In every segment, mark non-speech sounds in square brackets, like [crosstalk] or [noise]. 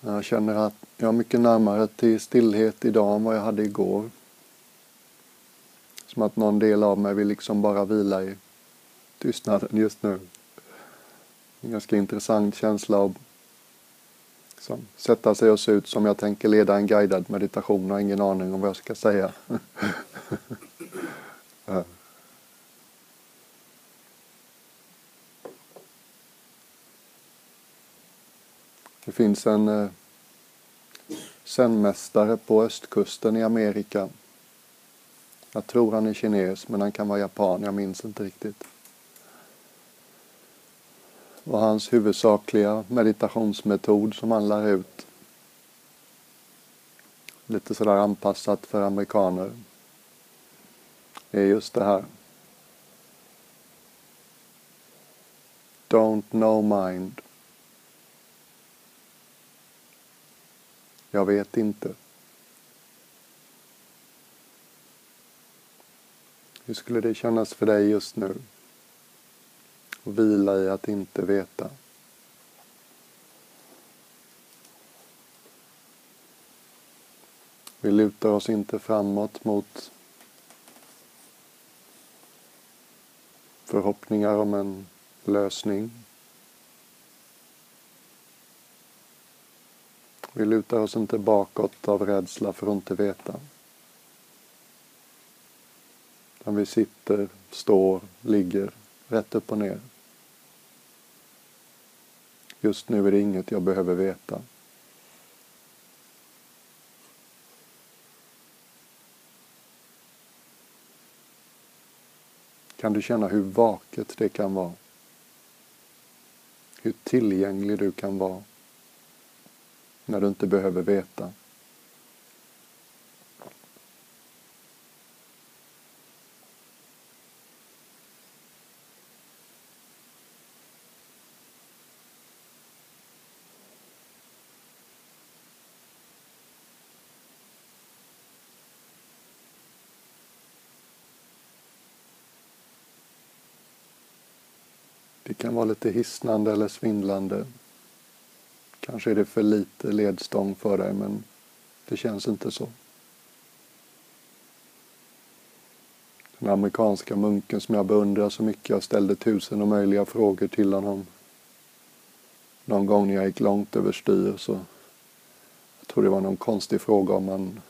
Jag känner att jag är mycket närmare till stillhet idag än vad jag hade igår. Som att någon del av mig vill liksom bara vila i tystnaden just nu. En ganska intressant känsla av liksom, sätta sig och se ut som jag tänker leda en guidad meditation. och har ingen aning om vad jag ska säga. [laughs] Det finns en eh, zenmästare på östkusten i Amerika. Jag tror han är kines, men han kan vara japan, jag minns inte riktigt. Och hans huvudsakliga meditationsmetod som han lär ut. Lite sådär anpassat för amerikaner. är just det här. Don't know mind. Jag vet inte. Hur skulle det kännas för dig just nu? Att vila i att inte veta. Vi lutar oss inte framåt mot förhoppningar om en lösning. Vi lutar oss inte bakåt av rädsla för att inte veta. Utan vi sitter, står, ligger rätt upp och ner. Just nu är det inget jag behöver veta. Kan du känna hur vaket det kan vara? Hur tillgänglig du kan vara när du inte behöver veta. Det kan vara lite hisnande eller svindlande. Kanske är det för lite ledstång för dig men det känns inte så. Den amerikanska munken som jag beundrar så mycket, jag ställde tusen och möjliga frågor till honom. Någon gång när jag gick långt överstyr så jag tror det var någon konstig fråga om man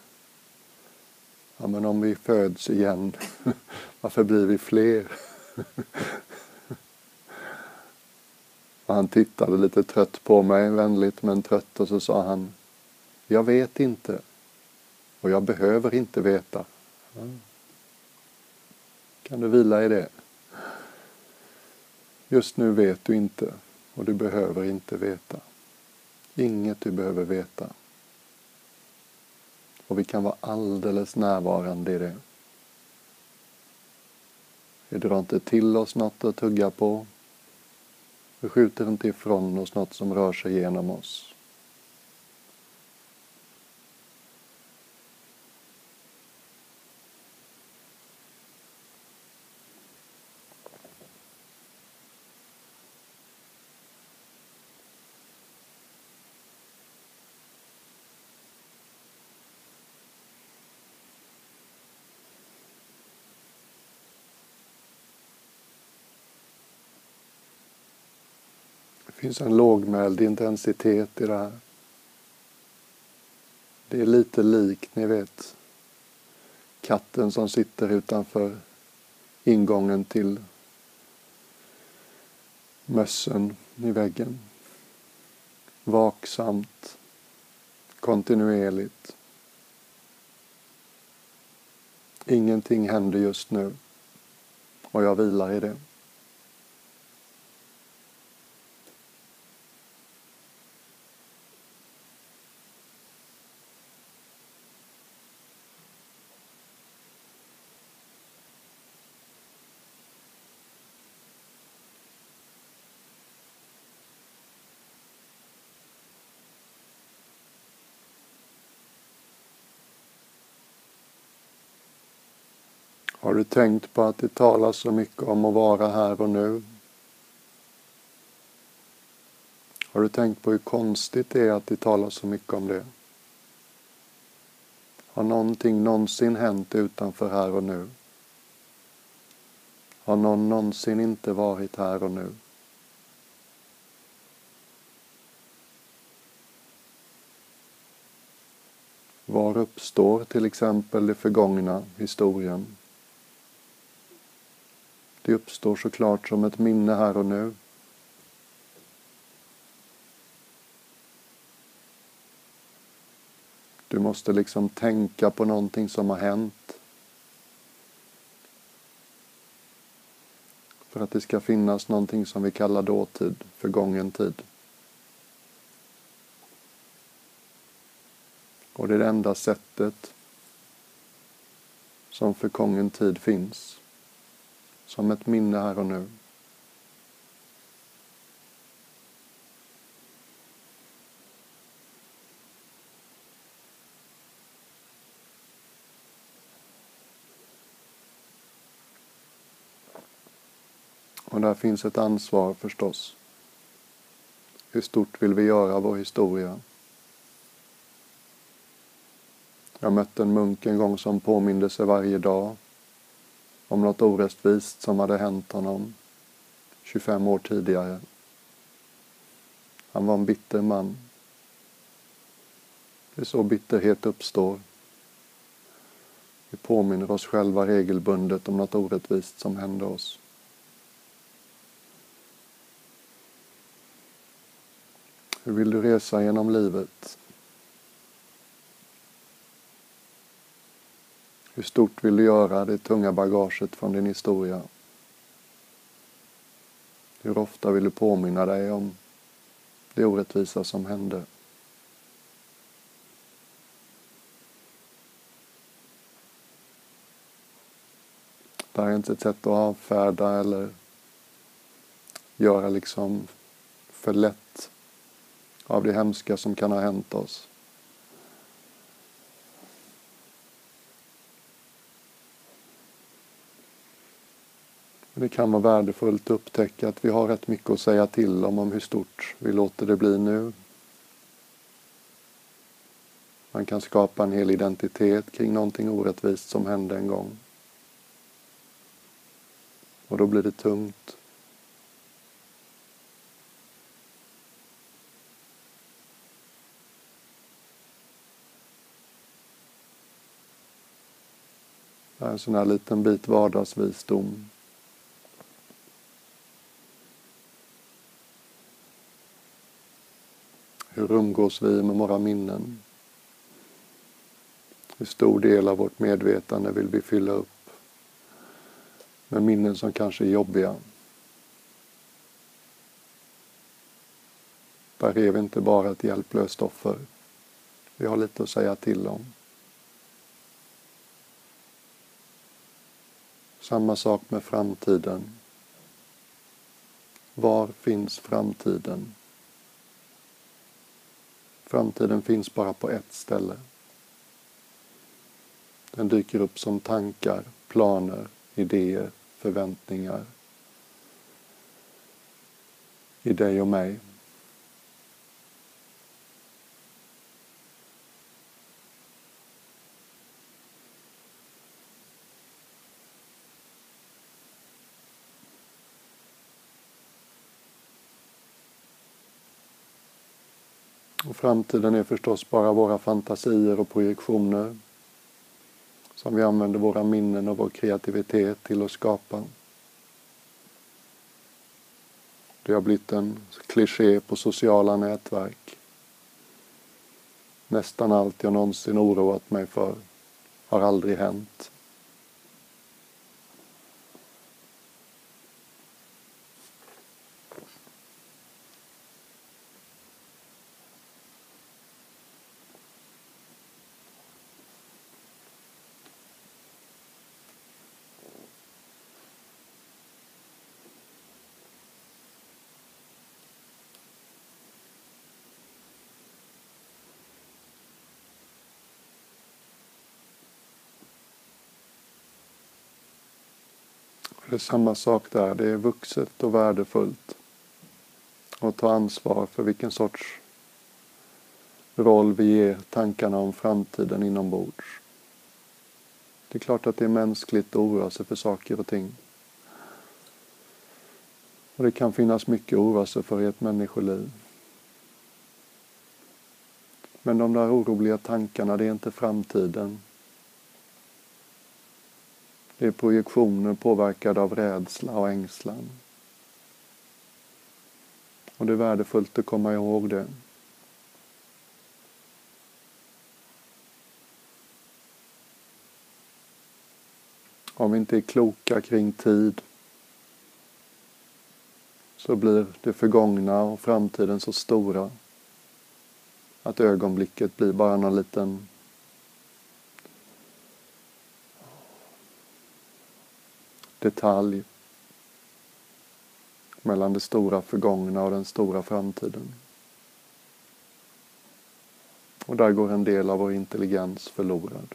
Ja men om vi föds igen, [laughs] varför blir vi fler? Och han tittade lite trött på mig, vänligt men trött och så sa han Jag vet inte och jag behöver inte veta. Kan du vila i det? Just nu vet du inte och du behöver inte veta. Inget du behöver veta. Och vi kan vara alldeles närvarande i det. Vi drar inte till oss något att tugga på. Vi skjuter inte ifrån oss något som rör sig genom oss. Finns en lågmäld intensitet i det här. Det är lite likt, ni vet, katten som sitter utanför ingången till mössen i väggen. Vaksamt, kontinuerligt. Ingenting händer just nu och jag vilar i det. Har du tänkt på att det talas så mycket om att vara här och nu? Har du tänkt på hur konstigt det är att det talas så mycket om det? Har någonting någonsin hänt utanför här och nu? Har någon någonsin inte varit här och nu? Var uppstår till exempel det förgångna, historien? Det uppstår såklart som ett minne här och nu. Du måste liksom tänka på någonting som har hänt. För att det ska finnas någonting som vi kallar dåtid, förgången tid. Och det är det enda sättet som förgången tid finns. Som ett minne här och nu. Och där finns ett ansvar förstås. Hur stort vill vi göra vår historia? Jag mötte en munk en gång som påminde sig varje dag om något orättvist som hade hänt honom 25 år tidigare. Han var en bitter man. Det är så bitterhet uppstår. Vi påminner oss själva regelbundet om något orättvist som hände oss. Hur vill du resa genom livet? Hur stort vill du göra det tunga bagaget från din historia? Hur ofta vill du påminna dig om det orättvisa som hände? Det här är inte ett sätt att avfärda eller göra liksom för lätt av det hemska som kan ha hänt oss. Det kan vara värdefullt att upptäcka att vi har rätt mycket att säga till om, om hur stort vi låter det bli nu. Man kan skapa en hel identitet kring någonting orättvist som hände en gång. Och då blir det tungt. Det är en sån här liten bit vardagsvisdom Hur umgås vi med våra minnen? Hur stor del av vårt medvetande vill vi fylla upp med minnen som kanske är jobbiga? Där är vi inte bara ett hjälplöst offer. Vi har lite att säga till om. Samma sak med framtiden. Var finns framtiden? Framtiden finns bara på ett ställe. Den dyker upp som tankar, planer, idéer, förväntningar i dig och mig. Framtiden är förstås bara våra fantasier och projektioner som vi använder våra minnen och vår kreativitet till att skapa. Det har blivit en kliché på sociala nätverk. Nästan allt jag någonsin oroat mig för har aldrig hänt. Det är samma sak där, det är vuxet och värdefullt och ta ansvar för vilken sorts roll vi ger tankarna om framtiden inombords. Det är klart att det är mänskligt att oroa sig för saker och ting. Och det kan finnas mycket att oroa sig för i ett människoliv. Men de där oroliga tankarna, det är inte framtiden. Det är projektioner påverkade av rädsla och ängslan. Och det är värdefullt att komma ihåg det. Om vi inte är kloka kring tid så blir det förgångna och framtiden så stora att ögonblicket blir bara någon liten detalj mellan det stora förgångna och den stora framtiden. Och där går en del av vår intelligens förlorad.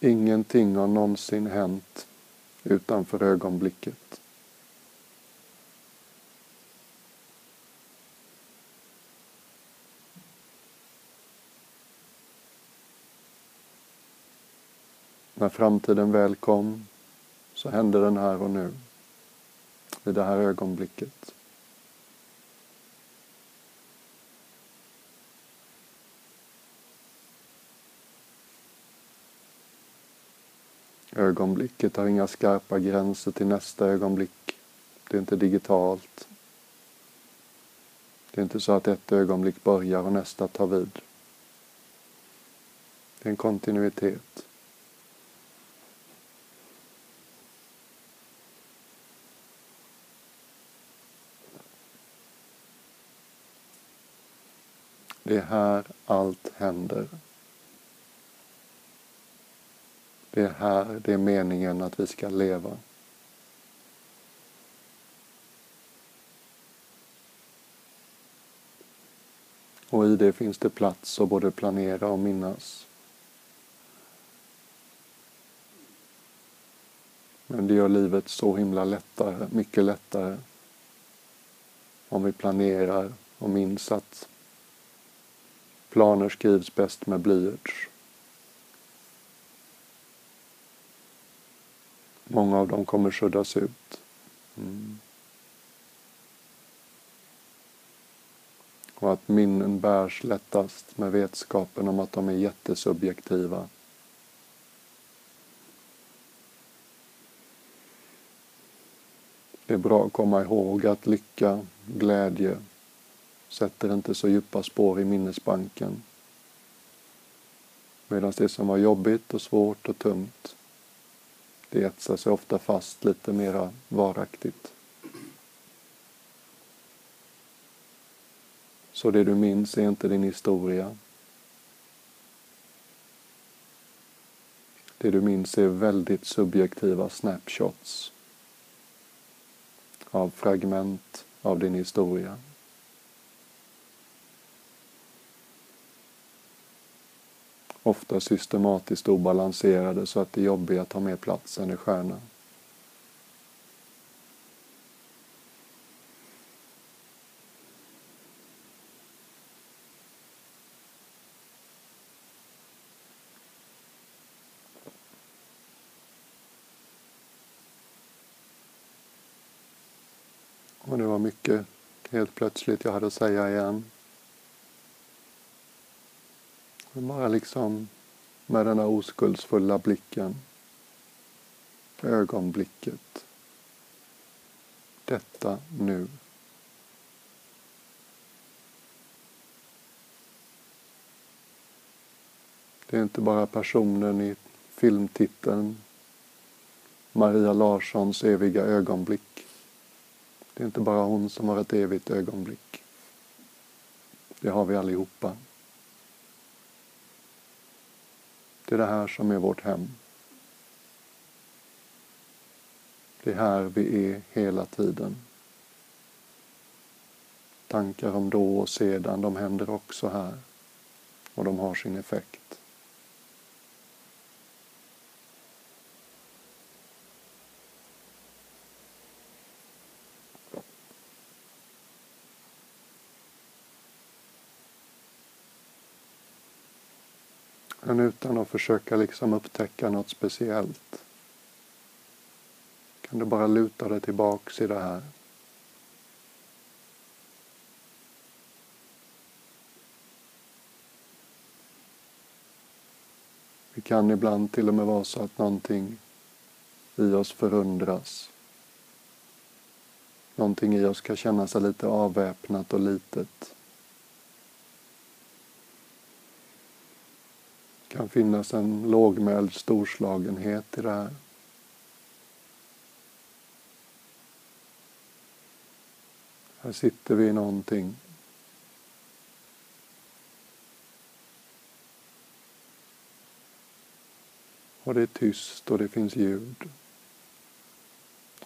Ingenting har någonsin hänt utanför ögonblicket. När framtiden väl kom så hände den här och nu, i det här ögonblicket. Ögonblicket har inga skarpa gränser till nästa ögonblick. Det är inte digitalt. Det är inte så att ett ögonblick börjar och nästa tar vid. Det är en kontinuitet. Det är här allt händer. Det är här det är meningen att vi ska leva. Och i det finns det plats att både planera och minnas. Men det gör livet så himla lättare, mycket lättare om vi planerar och minns att planer skrivs bäst med blyerts. Många av dem kommer suddas ut. Mm. Och att minnen bärs lättast med vetskapen om att de är jättesubjektiva. Det är bra att komma ihåg att lycka, glädje sätter inte så djupa spår i minnesbanken. Medan det som var jobbigt och svårt och tungt det etsar sig ofta fast lite mera varaktigt. Så det du minns är inte din historia. Det du minns är väldigt subjektiva snapshots av fragment av din historia. Ofta systematiskt obalanserade så att det jobbiga tar mer plats än det stjärna. Och det var mycket helt plötsligt jag hade att säga igen. Bara liksom med den här oskuldsfulla blicken. Ögonblicket. Detta nu. Det är inte bara personen i filmtiteln Maria Larssons eviga ögonblick. Det är inte bara hon som har ett evigt ögonblick. Det har vi allihopa. Det är det här som är vårt hem. Det är här vi är hela tiden. Tankar om då och sedan, de händer också här. och de har sin effekt. Men utan att försöka liksom upptäcka något speciellt kan du bara luta dig tillbaks i det här. Det kan ibland till och med vara så att någonting i oss förundras. Någonting i oss kan känna sig lite avväpnat och litet. Det kan finnas en lågmäld storslagenhet i det här. Här sitter vi i någonting Och det är tyst och det finns ljud.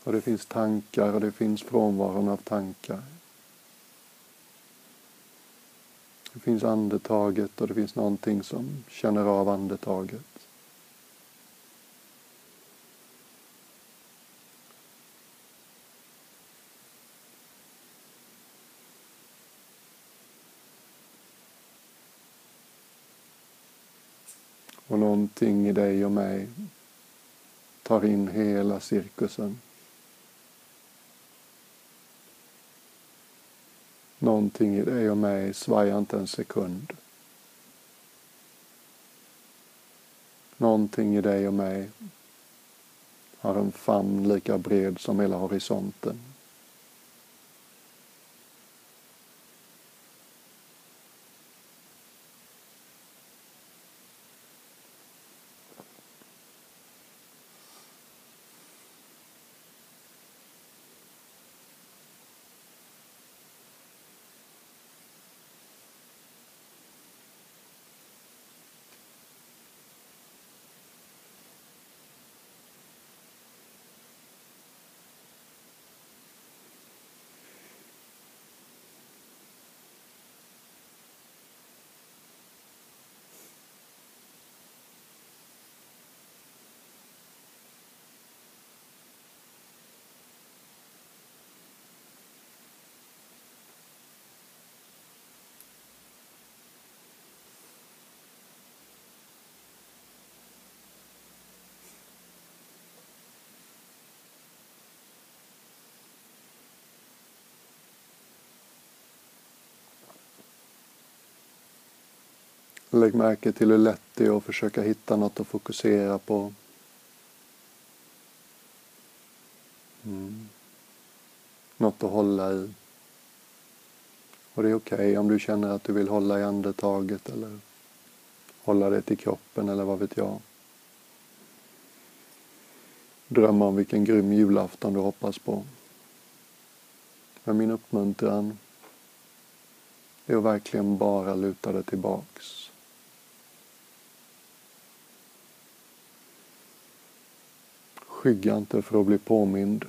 Och det finns tankar och det finns frånvaron av tankar. Det finns andetaget och det finns någonting som känner av andetaget. Och någonting i dig och mig tar in hela cirkusen. Någonting i dig och mig svajar inte en sekund. Någonting i dig och mig har en famn lika bred som hela horisonten. Lägg märke till hur lätt det är att försöka hitta något att fokusera på. Mm. Något att hålla i. Och det är okej okay om du känner att du vill hålla i andetaget eller hålla det till kroppen eller vad vet jag. Drömma om vilken grym julafton du hoppas på. Men min uppmuntran är att verkligen bara luta dig tillbaks. Skygga inte för att bli påmind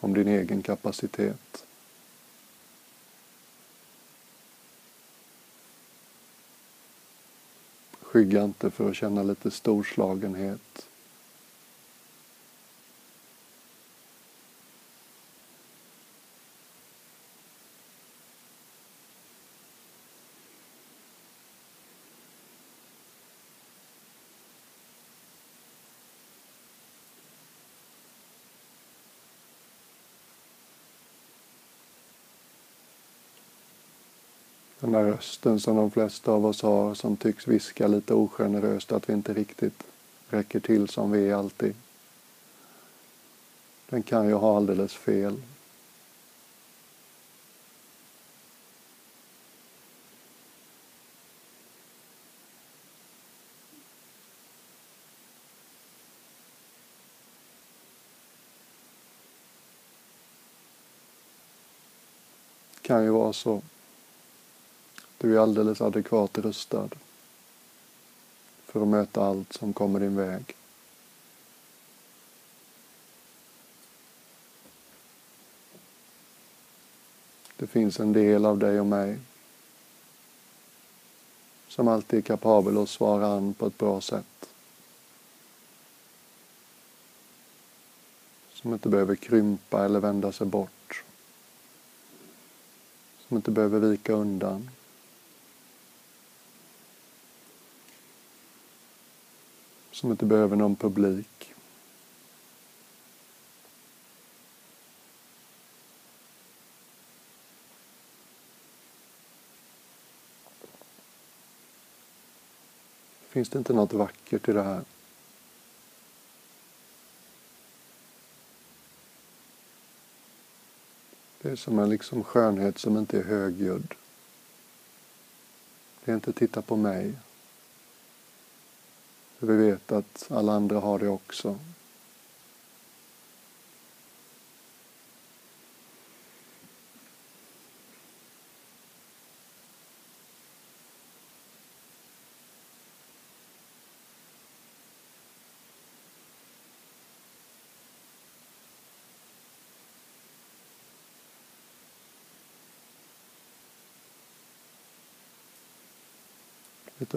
om din egen kapacitet. Skygga inte för att känna lite storslagenhet. Den där rösten som de flesta av oss har som tycks viska lite ogeneröst att vi inte riktigt räcker till som vi är alltid. Den kan ju ha alldeles fel. kan ju vara så du är alldeles adekvat rustad för att möta allt som kommer din väg. Det finns en del av dig och mig Som alltid är kapabel att svara an på ett bra sätt. Som inte behöver krympa eller vända sig bort. Som inte behöver vika undan. Som inte behöver någon publik. Finns det inte något vackert i det här? Det är som en liksom skönhet som inte är högljudd. Det är inte titta på mig. För vi vet att alla andra har det också.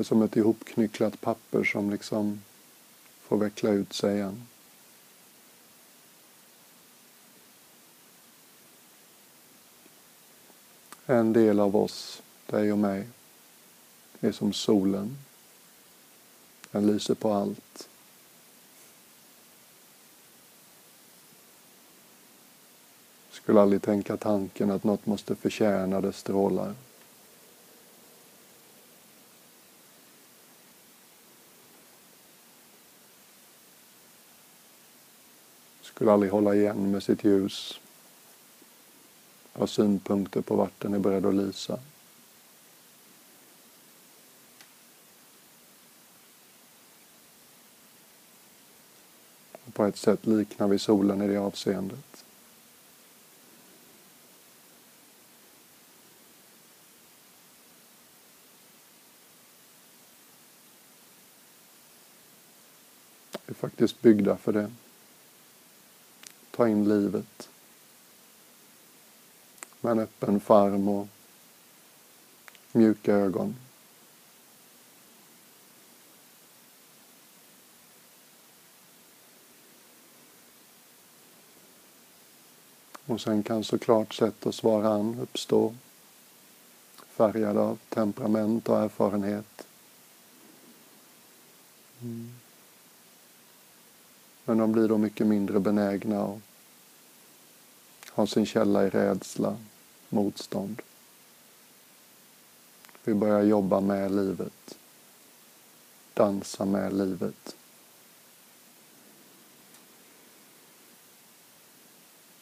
Lite som ett ihopknycklat papper som liksom får veckla ut sig igen. En del av oss, dig och mig, är som solen. Den lyser på allt. Skulle aldrig tänka tanken att något måste förtjäna dess strålar. Skulle aldrig hålla igen med sitt ljus. Ha synpunkter på vart den är beredd att lysa. Och på ett sätt liknar vi solen i det avseendet. Vi är faktiskt byggda för det ta in livet. Med en öppen farm och mjuka ögon. Och sen kan såklart sätt att svara an uppstå färgad av temperament och erfarenhet. Mm. Men de blir då mycket mindre benägna att har sin källa i rädsla, motstånd. Vi börjar jobba med livet, dansa med livet.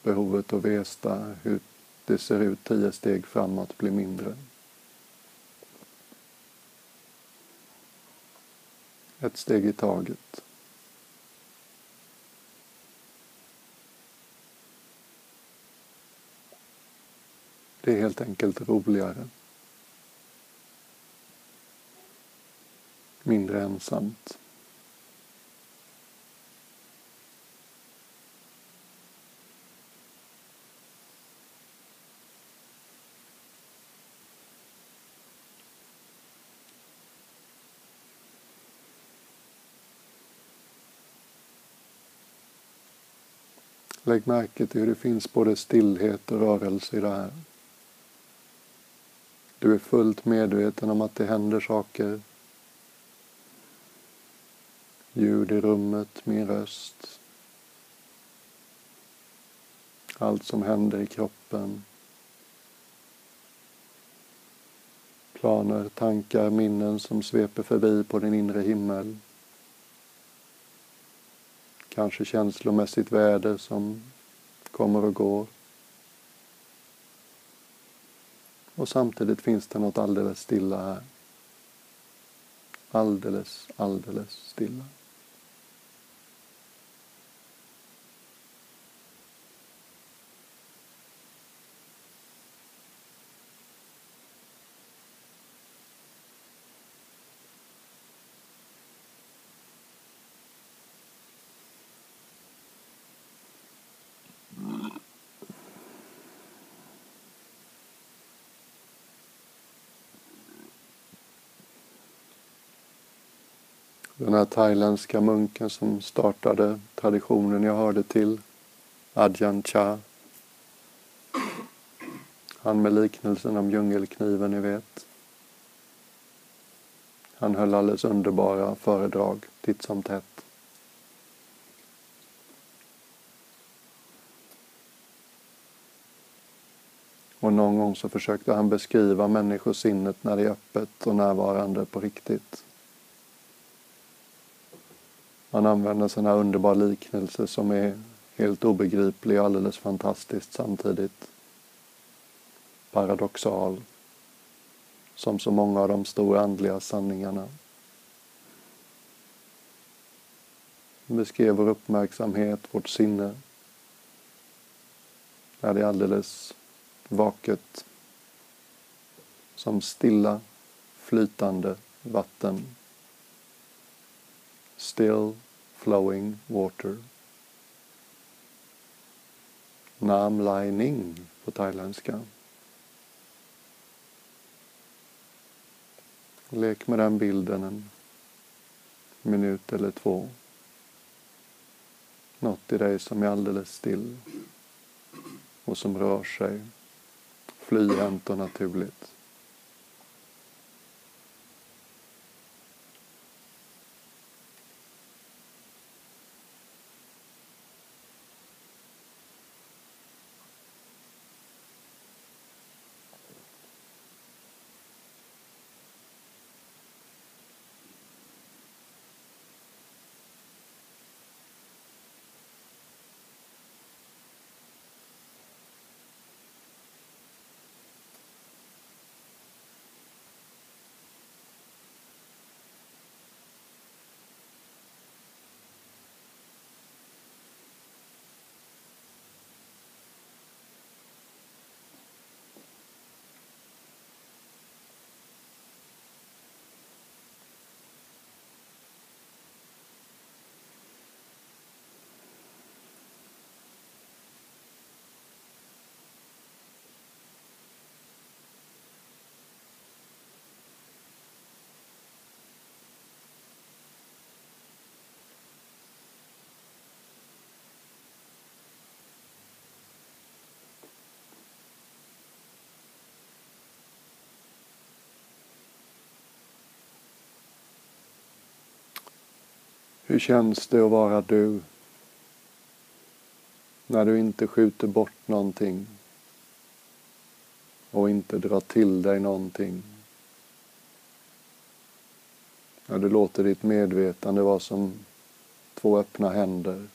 Behovet att veta hur det ser ut tio steg framåt blir mindre. Ett steg i taget. Det är helt enkelt roligare. Mindre ensamt. Lägg märke till hur det finns både stillhet och rörelse i det här. Du är fullt medveten om att det händer saker. Ljud i rummet, min röst. Allt som händer i kroppen. Planer, tankar, minnen som sveper förbi på din inre himmel. Kanske känslomässigt väder som kommer och går. Och samtidigt finns det något alldeles stilla här. Alldeles, alldeles stilla. Den här thailändska munken som startade traditionen jag hörde till, Adjan Cha. Han med liknelsen om djungelkniven, ni vet. Han höll alldeles underbara föredrag titt som tätt. Och någon gång så försökte han beskriva människosinnet när det är öppet och närvarande på riktigt. Han använder sådana underbara liknelser som är helt obegripliga och alldeles fantastiskt samtidigt. Paradoxal. Som så många av de stora andliga sanningarna. Vi beskrev vår uppmärksamhet, vårt sinne. När det är alldeles vaket. Som stilla, flytande vatten still flowing water. Nam Lai Ning på thailändska. Lek med den bilden en minut eller två. Något i dig som är alldeles still och som rör sig flyhänt och naturligt. Hur känns det att vara du? När du inte skjuter bort någonting och inte drar till dig någonting. När du låter ditt medvetande vara som två öppna händer.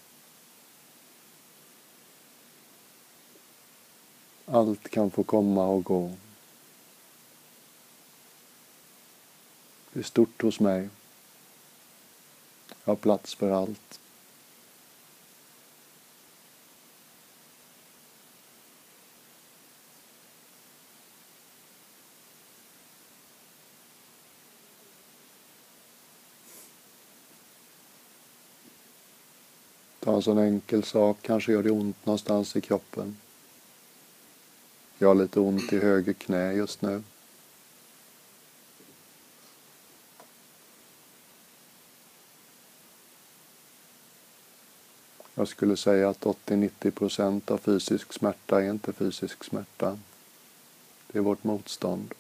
Allt kan få komma och gå. Det är stort hos mig. Jag har plats för allt. Ta en sån enkel sak, kanske gör det ont någonstans i kroppen. Jag har lite ont i höger knä just nu. Jag skulle säga att 80-90 procent av fysisk smärta är inte fysisk smärta. Det är vårt motstånd.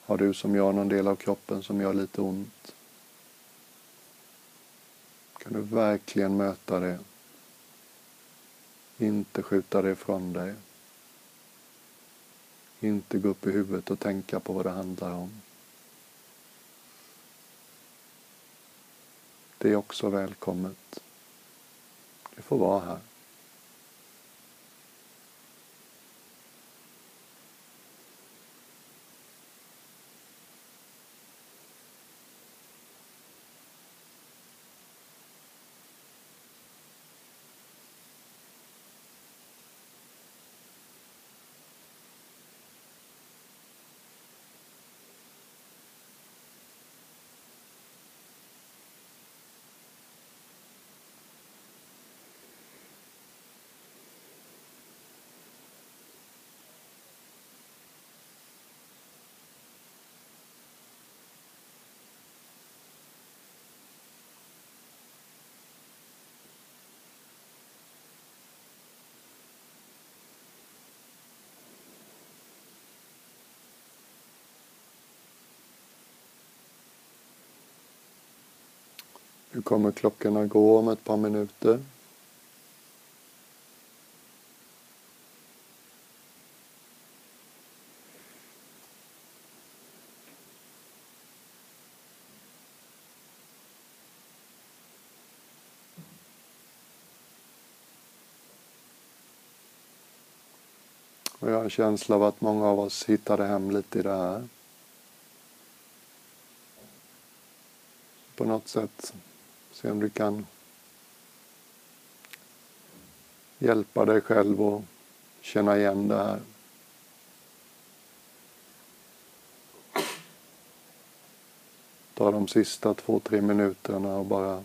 Har du som jag någon del av kroppen som gör lite ont? Kan du verkligen möta det? Inte skjuta det ifrån dig. Inte gå upp i huvudet och tänka på vad det handlar om. Det är också välkommet. Det får vara här. Hur kommer klockorna gå om ett par minuter. Och jag har en känsla av att många av oss hittade hem lite i det här. På något sätt se om du kan hjälpa dig själv att känna igen det här. Ta de sista två, tre minuterna och bara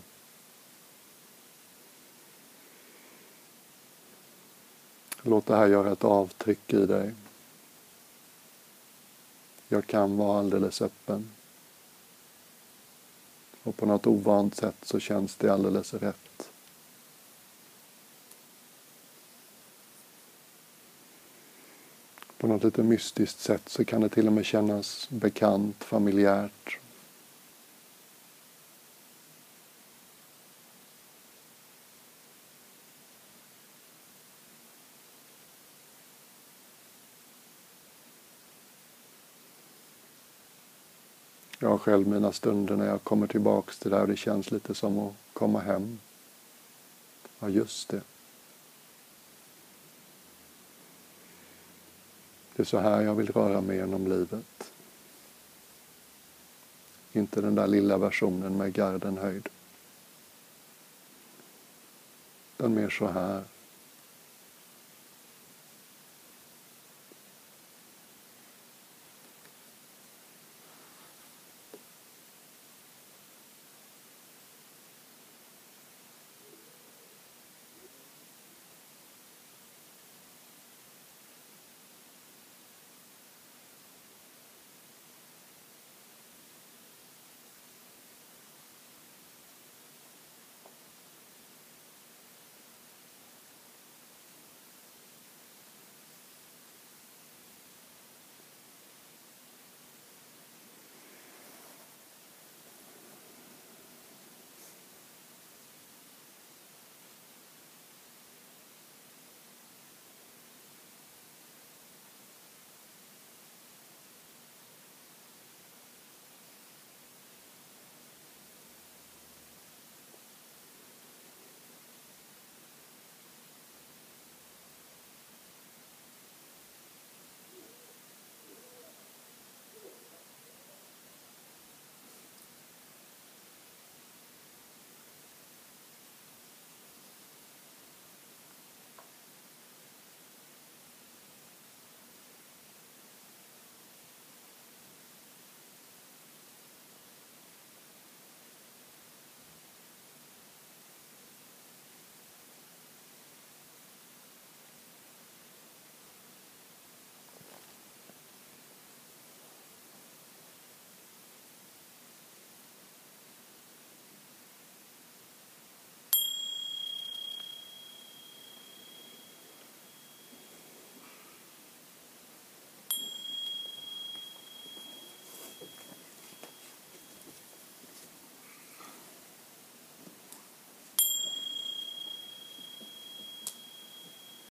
Låt det här göra ett avtryck i dig. Jag kan vara alldeles öppen. Och på något ovant sätt så känns det alldeles rätt. På något lite mystiskt sätt så kan det till och med kännas bekant, familjärt. Själv mina stunder när jag kommer tillbaks till det och det känns lite som att komma hem. Ja, just det. Det är så här jag vill röra mig genom livet. Inte den där lilla versionen med garden höjd. Utan mer så här.